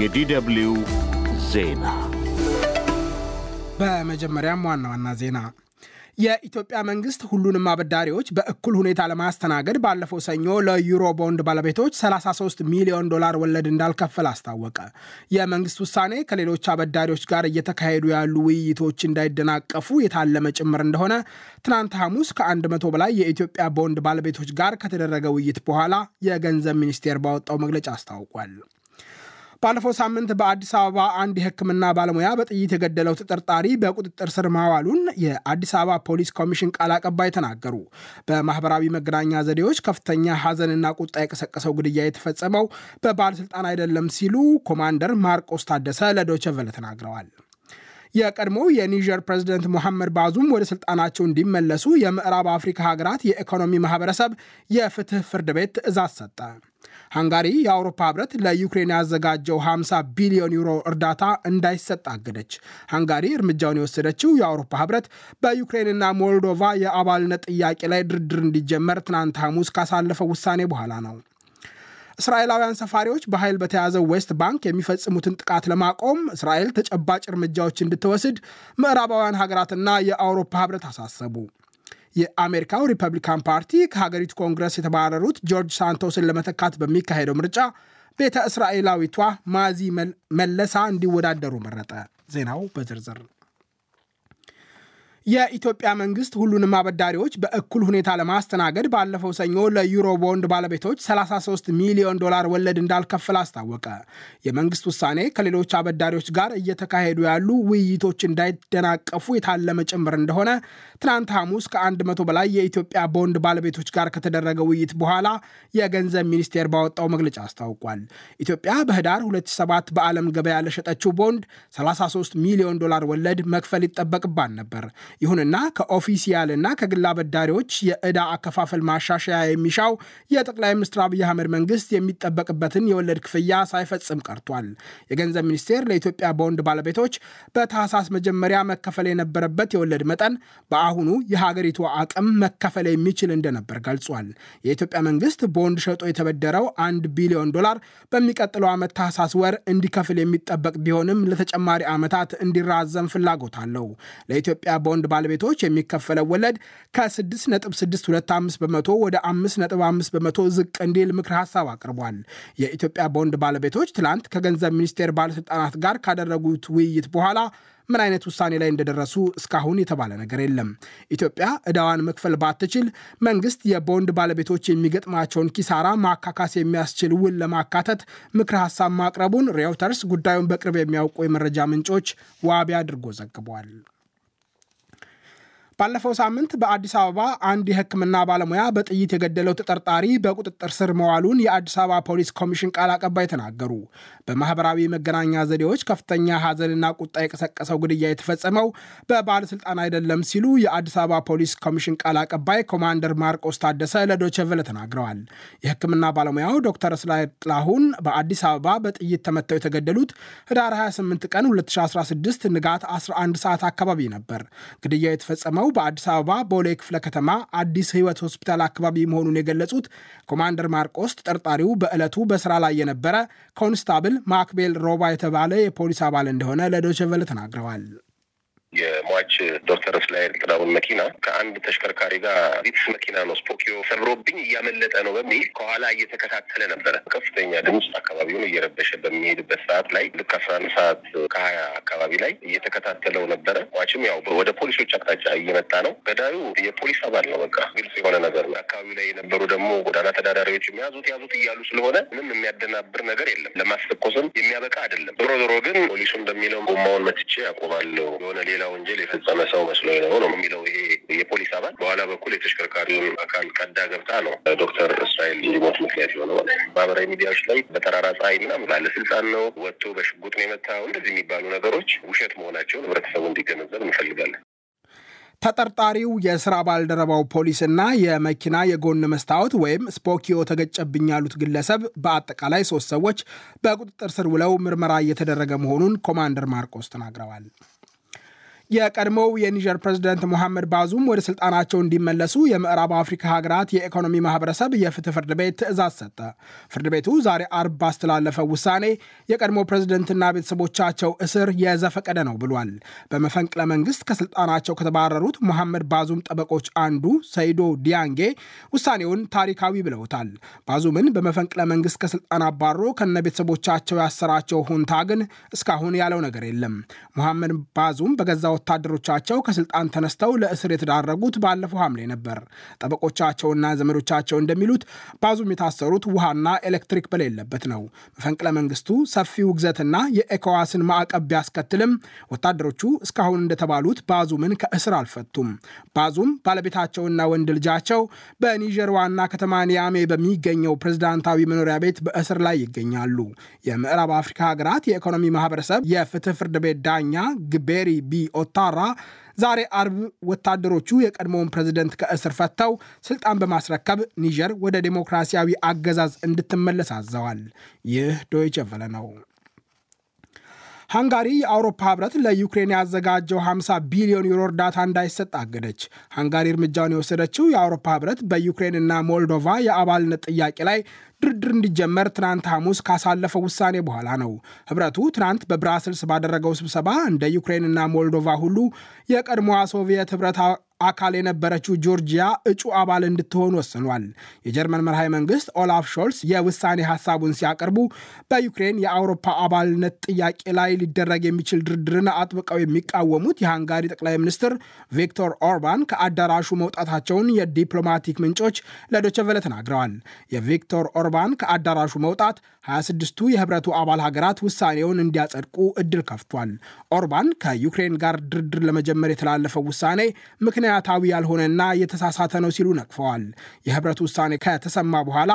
የዲደብሊው ዜና በመጀመሪያም ዋና ዋና ዜና የኢትዮጵያ መንግስት ሁሉንም አበዳሪዎች በእኩል ሁኔታ ለማስተናገድ ባለፈው ሰኞ ለዩሮ ቦንድ ባለቤቶች 33 ሚሊዮን ዶላር ወለድ እንዳልከፈል አስታወቀ። የመንግስት ውሳኔ ከሌሎች አበዳሪዎች ጋር እየተካሄዱ ያሉ ውይይቶች እንዳይደናቀፉ የታለመ ጭምር እንደሆነ ትናንት ሐሙስ ከ100 በላይ የኢትዮጵያ ቦንድ ባለቤቶች ጋር ከተደረገ ውይይት በኋላ የገንዘብ ሚኒስቴር ባወጣው መግለጫ አስታውቋል። ባለፈው ሳምንት በአዲስ አበባ አንድ የሕክምና ባለሙያ በጥይት የገደለው ተጠርጣሪ በቁጥጥር ስር ማዋሉን የአዲስ አበባ ፖሊስ ኮሚሽን ቃል አቀባይ ተናገሩ። በማህበራዊ መገናኛ ዘዴዎች ከፍተኛ ሐዘንና ቁጣ የቀሰቀሰው ግድያ የተፈጸመው በባለስልጣን አይደለም ሲሉ ኮማንደር ማርቆስ ታደሰ ለዶይቼ ቬለ ተናግረዋል። የቀድሞው የኒጀር ፕሬዝደንት ሞሐመድ ባዙም ወደ ስልጣናቸው እንዲመለሱ የምዕራብ አፍሪካ ሀገራት የኢኮኖሚ ማህበረሰብ የፍትህ ፍርድ ቤት ትዕዛዝ ሰጠ። ሃንጋሪ የአውሮፓ ህብረት ለዩክሬን ያዘጋጀው 50 ቢሊዮን ዩሮ እርዳታ እንዳይሰጥ አገደች። ሃንጋሪ እርምጃውን የወሰደችው የአውሮፓ ህብረት በዩክሬንና ሞልዶቫ የአባልነት ጥያቄ ላይ ድርድር እንዲጀመር ትናንት ሐሙስ ካሳለፈው ውሳኔ በኋላ ነው። እስራኤላውያን ሰፋሪዎች በኃይል በተያዘው ዌስት ባንክ የሚፈጽሙትን ጥቃት ለማቆም እስራኤል ተጨባጭ እርምጃዎች እንድትወስድ ምዕራባውያን ሀገራትና የአውሮፓ ህብረት አሳሰቡ። የአሜሪካው ሪፐብሊካን ፓርቲ ከሀገሪቱ ኮንግረስ የተባረሩት ጆርጅ ሳንቶስን ለመተካት በሚካሄደው ምርጫ ቤተ እስራኤላዊቷ ማዚ መለሳ እንዲወዳደሩ መረጠ። ዜናው በዝርዝር የኢትዮጵያ መንግስት ሁሉንም አበዳሪዎች በእኩል ሁኔታ ለማስተናገድ ባለፈው ሰኞ ለዩሮ ቦንድ ባለቤቶች 33 ሚሊዮን ዶላር ወለድ እንዳልከፈል አስታወቀ። የመንግስት ውሳኔ ከሌሎች አበዳሪዎች ጋር እየተካሄዱ ያሉ ውይይቶች እንዳይደናቀፉ የታለመ ጭምር እንደሆነ ትናንት ሐሙስ ከ100 በላይ የኢትዮጵያ ቦንድ ባለቤቶች ጋር ከተደረገ ውይይት በኋላ የገንዘብ ሚኒስቴር ባወጣው መግለጫ አስታውቋል። ኢትዮጵያ በህዳር 2007 በዓለም ገበያ ለሸጠችው ቦንድ 33 ሚሊዮን ዶላር ወለድ መክፈል ይጠበቅባት ነበር። ይሁንና ከኦፊሲያልና ከግል አበዳሪዎች የዕዳ አከፋፈል ማሻሻያ የሚሻው የጠቅላይ ሚኒስትር አብይ አህመድ መንግስት የሚጠበቅበትን የወለድ ክፍያ ሳይፈጽም ቀርቷል። የገንዘብ ሚኒስቴር ለኢትዮጵያ ቦንድ ባለቤቶች በታህሳስ መጀመሪያ መከፈል የነበረበት የወለድ መጠን በአሁኑ የሀገሪቱ አቅም መከፈል የሚችል እንደነበር ገልጿል። የኢትዮጵያ መንግስት ቦንድ ሸጦ የተበደረው አንድ ቢሊዮን ዶላር በሚቀጥለው ዓመት ታህሳስ ወር እንዲከፍል የሚጠበቅ ቢሆንም ለተጨማሪ ዓመታት እንዲራዘም ፍላጎት አለው። ለኢትዮጵያ ቦንድ ባለቤቶች የሚከፈለው ወለድ ከ6.625 በመቶ ወደ 5.5 በመቶ ዝቅ እንዲል ምክር ሀሳብ አቅርቧል። የኢትዮጵያ ቦንድ ባለቤቶች ትላንት ከገንዘብ ሚኒስቴር ባለሥልጣናት ጋር ካደረጉት ውይይት በኋላ ምን አይነት ውሳኔ ላይ እንደደረሱ እስካሁን የተባለ ነገር የለም። ኢትዮጵያ ዕዳዋን መክፈል ባትችል መንግስት የቦንድ ባለቤቶች የሚገጥማቸውን ኪሳራ ማካካስ የሚያስችል ውል ለማካተት ምክረ ሀሳብ ማቅረቡን ሬውተርስ ጉዳዩን በቅርብ የሚያውቁ የመረጃ ምንጮች ዋቢ አድርጎ ዘግቧል። ባለፈው ሳምንት በአዲስ አበባ አንድ የሕክምና ባለሙያ በጥይት የገደለው ተጠርጣሪ በቁጥጥር ስር መዋሉን የአዲስ አበባ ፖሊስ ኮሚሽን ቃል አቀባይ ተናገሩ። በማህበራዊ መገናኛ ዘዴዎች ከፍተኛ ሐዘንና ቁጣ የቀሰቀሰው ግድያ የተፈጸመው በባለስልጣን አይደለም ሲሉ የአዲስ አበባ ፖሊስ ኮሚሽን ቃል አቀባይ ኮማንደር ማርቆስ ታደሰ ለዶይቼ ቬለ ተናግረዋል። የሕክምና ባለሙያው ዶክተር እስራኤል ጥላሁን በአዲስ አበባ በጥይት ተመተው የተገደሉት ህዳር 28 ቀን 2016 ንጋት 11 ሰዓት አካባቢ ነበር። ግድያው የተፈጸመው በአዲስ አበባ ቦሌ ክፍለ ከተማ አዲስ ህይወት ሆስፒታል አካባቢ መሆኑን የገለጹት ኮማንደር ማርቆስ ተጠርጣሪው በዕለቱ በስራ ላይ የነበረ ኮንስታብል ማክቤል ሮባ የተባለ የፖሊስ አባል እንደሆነ ለዶይቼ ቬለ ተናግረዋል። የሟች ዶክተር እስራኤል ጥላሁን መኪና ከአንድ ተሽከርካሪ ጋር ቪትስ መኪና ነው ስፖኪዮ ሰብሮብኝ እያመለጠ ነው በሚል ከኋላ እየተከታተለ ነበረ። ከፍተኛ ድምፅ አካባቢውን እየረበሸ በሚሄድበት ሰዓት ላይ ልክ አስራ አንድ ሰዓት ከሀያ አካባቢ ላይ እየተከታተለው ነበረ። ሟችም ያው ወደ ፖሊሶች አቅጣጫ እየመጣ ነው። ገዳዩ የፖሊስ አባል ነው። በቃ ግልጽ የሆነ ነገር ነው። አካባቢው ላይ የነበሩ ደግሞ ጎዳና ተዳዳሪዎች ያዙት ያዙት እያሉ ስለሆነ ምንም የሚያደናብር ነገር የለም። ለማስተኮስም የሚያበቃ አይደለም። ዞሮ ዞሮ ግን ፖሊሱ እንደሚለው ጎማውን መትቼ ያቆማለሁ የሆነ ሌላ ወንጀል የፈጸመ ሰው መስሎ ነው ነው የሚለው ይሄ የፖሊስ አባል። በኋላ በኩል የተሽከርካሪውን አካል ቀዳ ገብታ ነው ዶክተር እስራኤል ሊሞት ምክንያት የሆነው። ማህበራዊ ሚዲያዎች ላይ በጠራራ ፀሐይ ምናምን ባለስልጣን ነው ወጥቶ በሽጉጥ ነው የመታው እንደዚህ የሚባሉ ነገሮች ውሸት መሆናቸውን ህብረተሰቡ እንዲገነዘብ እንፈልጋለን። ተጠርጣሪው የስራ ባልደረባው ፖሊስና የመኪና የጎን መስታወት ወይም ስፖኪዮ ተገጨብኝ ያሉት ግለሰብ በአጠቃላይ ሶስት ሰዎች በቁጥጥር ስር ውለው ምርመራ እየተደረገ መሆኑን ኮማንደር ማርቆስ ተናግረዋል። የቀድሞው የኒጀር ፕሬዝደንት ሞሐመድ ባዙም ወደ ስልጣናቸው እንዲመለሱ የምዕራብ አፍሪካ ሀገራት የኢኮኖሚ ማህበረሰብ የፍትህ ፍርድ ቤት ትዕዛዝ ሰጠ። ፍርድ ቤቱ ዛሬ አርብ ባስተላለፈው ውሳኔ የቀድሞ ፕሬዝደንትና ቤተሰቦቻቸው እስር የዘፈቀደ ነው ብሏል። በመፈንቅለ መንግስት ከስልጣናቸው ከተባረሩት ሞሐመድ ባዙም ጠበቆች አንዱ ሰይዶ ዲያንጌ ውሳኔውን ታሪካዊ ብለውታል። ባዙምን በመፈንቅለ መንግስት ከስልጣን አባሮ ከነ ቤተሰቦቻቸው ያሰራቸው ሁንታ ግን እስካሁን ያለው ነገር የለም። ሞሐመድ ባዙም በገዛ ወታደሮቻቸው ከስልጣን ተነስተው ለእስር የተዳረጉት ባለፈው ሐምሌ ነበር። ጠበቆቻቸውና ዘመዶቻቸው እንደሚሉት ባዙም የታሰሩት ውሃና ኤሌክትሪክ በሌለበት ነው። መፈንቅለ መንግስቱ ሰፊ ውግዘትና የኤኮዋስን ማዕቀብ ቢያስከትልም ወታደሮቹ እስካሁን እንደተባሉት ባዙምን ከእስር አልፈቱም። ባዙም ባለቤታቸውና ወንድ ልጃቸው በኒጀር ዋና ከተማ ኒያሜ በሚገኘው ፕሬዝዳንታዊ መኖሪያ ቤት በእስር ላይ ይገኛሉ። የምዕራብ አፍሪካ ሀገራት የኢኮኖሚ ማህበረሰብ የፍትህ ፍርድ ቤት ዳኛ ግቤሪ ቢ ኦታራ ዛሬ አርብ ወታደሮቹ የቀድሞውን ፕሬዝደንት ከእስር ፈተው ስልጣን በማስረከብ ኒጀር ወደ ዴሞክራሲያዊ አገዛዝ እንድትመለስ አዘዋል። ይህ ዶይቸ ቨለ ነው። ሃንጋሪ የአውሮፓ ህብረት ለዩክሬን ያዘጋጀው 50 ቢሊዮን ዩሮ እርዳታ እንዳይሰጥ አገደች። ሃንጋሪ እርምጃውን የወሰደችው የአውሮፓ ህብረት በዩክሬንና ሞልዶቫ የአባልነት ጥያቄ ላይ ድርድር እንዲጀመር ትናንት ሐሙስ ካሳለፈው ውሳኔ በኋላ ነው። ህብረቱ ትናንት በብራስልስ ባደረገው ስብሰባ እንደ ዩክሬንና ሞልዶቫ ሁሉ የቀድሞዋ ሶቪየት ህብረት አካል የነበረችው ጆርጂያ እጩ አባል እንድትሆን ወስኗል። የጀርመን መራሔ መንግስት ኦላፍ ሾልስ የውሳኔ ሀሳቡን ሲያቀርቡ በዩክሬን የአውሮፓ አባልነት ጥያቄ ላይ ሊደረግ የሚችል ድርድርን አጥብቀው የሚቃወሙት የሃንጋሪ ጠቅላይ ሚኒስትር ቪክቶር ኦርባን ከአዳራሹ መውጣታቸውን የዲፕሎማቲክ ምንጮች ለዶቸቨለ ተናግረዋል። የቪክቶር ኦርባን ከአዳራሹ መውጣት 26ቱ የህብረቱ አባል ሀገራት ውሳኔውን እንዲያጸድቁ እድል ከፍቷል። ኦርባን ከዩክሬን ጋር ድርድር ለመጀመር የተላለፈው ውሳኔ ምክንያታዊ ያልሆነና የተሳሳተ ነው ሲሉ ነቅፈዋል። የህብረቱ ውሳኔ ከተሰማ በኋላ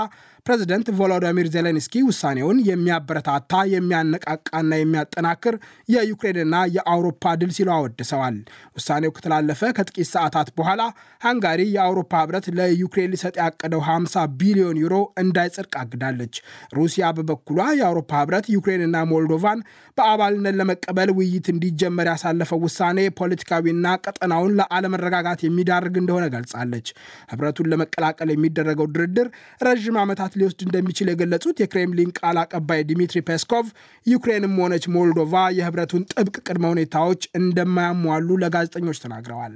ፕሬዚደንት ቮሎዶሚር ዜሌንስኪ ውሳኔውን የሚያበረታታ የሚያነቃቃና የሚያጠናክር የዩክሬንና የአውሮፓ ድል ሲሉ አወድሰዋል። ውሳኔው ከተላለፈ ከጥቂት ሰዓታት በኋላ ሃንጋሪ የአውሮፓ ህብረት ለዩክሬን ሊሰጥ ያቀደው 50 ቢሊዮን ዩሮ እንዳይጸድቅ አግዳለች። ሩሲያ በበኩሏ የአውሮፓ ህብረት ዩክሬንና ሞልዶቫን በአባልነት ለመቀበል ውይይት እንዲጀመር ያሳለፈው ውሳኔ ፖለቲካዊና ቀጠናውን ለአለመረጋጋት የሚዳርግ እንደሆነ ገልጻለች። ህብረቱን ለመቀላቀል የሚደረገው ድርድር ረዥም ዓመታት ሊወስድ እንደሚችል የገለጹት የክሬምሊን ቃል አቀባይ ዲሚትሪ ፔስኮቭ ዩክሬንም ሆነች ሞልዶቫ የህብረቱን ጥብቅ ቅድመ ሁኔታዎች እንደማያሟሉ ለጋዜጠኞች ተናግረዋል።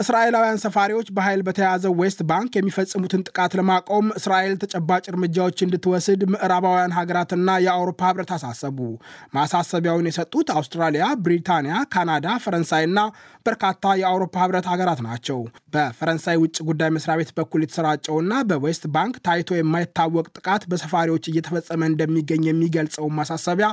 እስራኤላውያን ሰፋሪዎች በኃይል በተያዘው ዌስት ባንክ የሚፈጽሙትን ጥቃት ለማቆም እስራኤል ተጨባጭ እርምጃዎች እንድትወስድ ምዕራባውያን ሀገራትና የአውሮፓ ህብረት አሳሰቡ። ማሳሰቢያውን የሰጡት አውስትራሊያ፣ ብሪታንያ፣ ካናዳ፣ ፈረንሳይና በርካታ የአውሮፓ ህብረት ሀገራት ናቸው። በፈረንሳይ ውጭ ጉዳይ መስሪያ ቤት በኩል የተሰራጨውና በዌስት ባንክ ታይቶ የማይታወቅ ጥቃት በሰፋሪዎች እየተፈጸመ እንደሚገኝ የሚገልጸው ማሳሰቢያ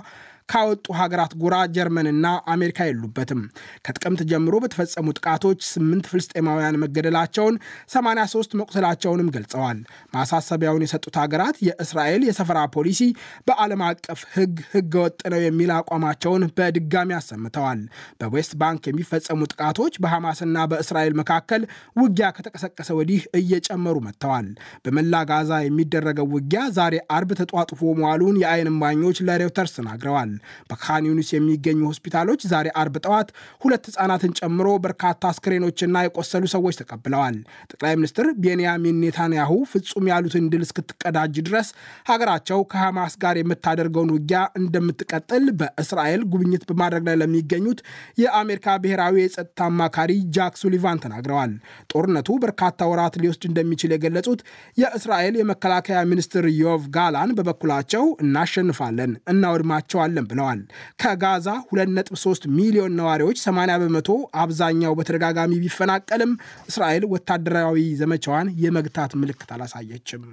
ካወጡ ሀገራት ጎራ ጀርመንና አሜሪካ የሉበትም። ከጥቅምት ጀምሮ በተፈጸሙ ጥቃቶች ስምንት ፍልስጤማውያን መገደላቸውን፣ 83 መቁሰላቸውንም ገልጸዋል። ማሳሰቢያውን የሰጡት ሀገራት የእስራኤል የሰፈራ ፖሊሲ በዓለም አቀፍ ህግ ህገ ወጥ ነው የሚል አቋማቸውን በድጋሚ አሰምተዋል። በዌስት ባንክ የሚፈጸሙ ጥቃቶች በሐማስና በእስራኤል መካከል ውጊያ ከተቀሰቀሰ ወዲህ እየጨመሩ መጥተዋል። በመላ ጋዛ የሚደረገው ውጊያ ዛሬ አርብ ተጧጡፎ መዋሉን የአይን እማኞች ለሬውተርስ ተናግረዋል። በካን ዩኒስ የሚገኙ ሆስፒታሎች ዛሬ አርብ ጠዋት ሁለት ህጻናትን ጨምሮ በርካታ አስክሬኖችና የቆሰሉ ሰዎች ተቀብለዋል። ጠቅላይ ሚኒስትር ቤንያሚን ኔታንያሁ ፍጹም ያሉትን ድል እስክትቀዳጅ ድረስ ሀገራቸው ከሐማስ ጋር የምታደርገውን ውጊያ እንደምትቀጥል በእስራኤል ጉብኝት በማድረግ ላይ ለሚገኙት የአሜሪካ ብሔራዊ የጸጥታ አማካሪ ጃክ ሱሊቫን ተናግረዋል። ጦርነቱ በርካታ ወራት ሊወስድ እንደሚችል የገለጹት የእስራኤል የመከላከያ ሚኒስትር ዮቭ ጋላን በበኩላቸው እናሸንፋለን፣ እናወድማቸዋለን ብለዋል። ከጋዛ 2.3 ሚሊዮን ነዋሪዎች 80 በመቶ አብዛኛው በተደጋጋሚ ቢፈናቀልም እስራኤል ወታደራዊ ዘመቻዋን የመግታት ምልክት አላሳየችም።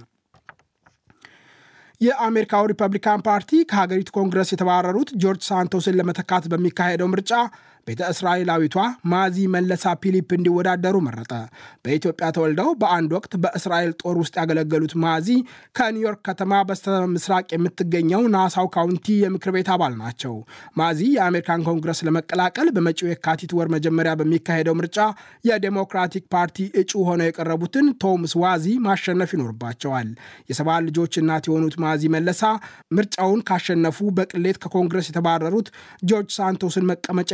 የአሜሪካው ሪፐብሊካን ፓርቲ ከሀገሪቱ ኮንግረስ የተባረሩት ጆርጅ ሳንቶስን ለመተካት በሚካሄደው ምርጫ ቤተ እስራኤላዊቷ ማዚ መለሳ ፒሊፕ እንዲወዳደሩ መረጠ። በኢትዮጵያ ተወልደው በአንድ ወቅት በእስራኤል ጦር ውስጥ ያገለገሉት ማዚ ከኒውዮርክ ከተማ በስተ ምስራቅ የምትገኘው ናሳው ካውንቲ የምክር ቤት አባል ናቸው። ማዚ የአሜሪካን ኮንግረስ ለመቀላቀል በመጪው የካቲት ወር መጀመሪያ በሚካሄደው ምርጫ የዴሞክራቲክ ፓርቲ እጩ ሆነው የቀረቡትን ቶምስ ዋዚ ማሸነፍ ይኖርባቸዋል። የሰባት ልጆች እናት የሆኑት ማዚ መለሳ ምርጫውን ካሸነፉ በቅሌት ከኮንግረስ የተባረሩት ጆርጅ ሳንቶስን መቀመጫ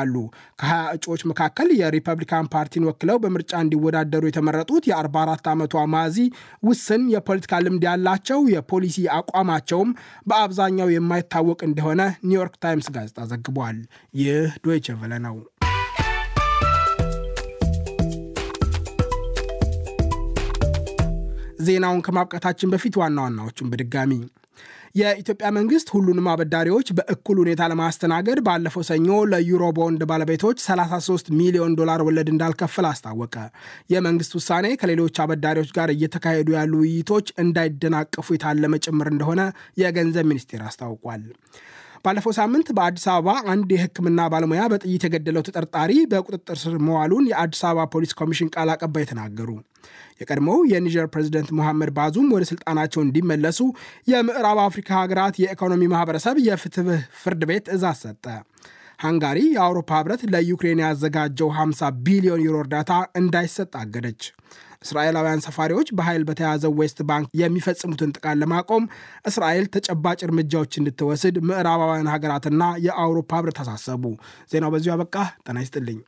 ይረከባሉ። ከ20 እጩዎች መካከል የሪፐብሊካን ፓርቲን ወክለው በምርጫ እንዲወዳደሩ የተመረጡት የ44 ዓመቷ ማዚ ውስን የፖለቲካ ልምድ ያላቸው፣ የፖሊሲ አቋማቸውም በአብዛኛው የማይታወቅ እንደሆነ ኒውዮርክ ታይምስ ጋዜጣ ዘግቧል። ይህ ዶይቸ ቨለ ነው። ዜናውን ከማብቃታችን በፊት ዋና ዋናዎቹን በድጋሚ የኢትዮጵያ መንግስት ሁሉንም አበዳሪዎች በእኩል ሁኔታ ለማስተናገድ ባለፈው ሰኞ ለዩሮ ቦንድ ባለቤቶች 33 ሚሊዮን ዶላር ወለድ እንዳልከፍል አስታወቀ። የመንግስት ውሳኔ ከሌሎች አበዳሪዎች ጋር እየተካሄዱ ያሉ ውይይቶች እንዳይደናቀፉ የታለመ ጭምር እንደሆነ የገንዘብ ሚኒስቴር አስታውቋል። ባለፈው ሳምንት በአዲስ አበባ አንድ የሕክምና ባለሙያ በጥይት የገደለው ተጠርጣሪ በቁጥጥር ስር መዋሉን የአዲስ አበባ ፖሊስ ኮሚሽን ቃል አቀባይ ተናገሩ። የቀድሞው የኒጀር ፕሬዚደንት ሙሐመድ ባዙም ወደ ስልጣናቸው እንዲመለሱ የምዕራብ አፍሪካ ሀገራት የኢኮኖሚ ማህበረሰብ የፍትህ ፍርድ ቤት ትዕዛዝ ሰጠ። ሃንጋሪ የአውሮፓ ህብረት ለዩክሬን ያዘጋጀው 50 ቢሊዮን ዩሮ እርዳታ እንዳይሰጥ አገደች። እስራኤላውያን ሰፋሪዎች በኃይል በተያዘው ዌስት ባንክ የሚፈጽሙትን ጥቃት ለማቆም እስራኤል ተጨባጭ እርምጃዎች እንድትወስድ ምዕራባውያን ሀገራትና የአውሮፓ ህብረት አሳሰቡ። ዜናው በዚሁ አበቃ። ጤና ይስጥልኝ።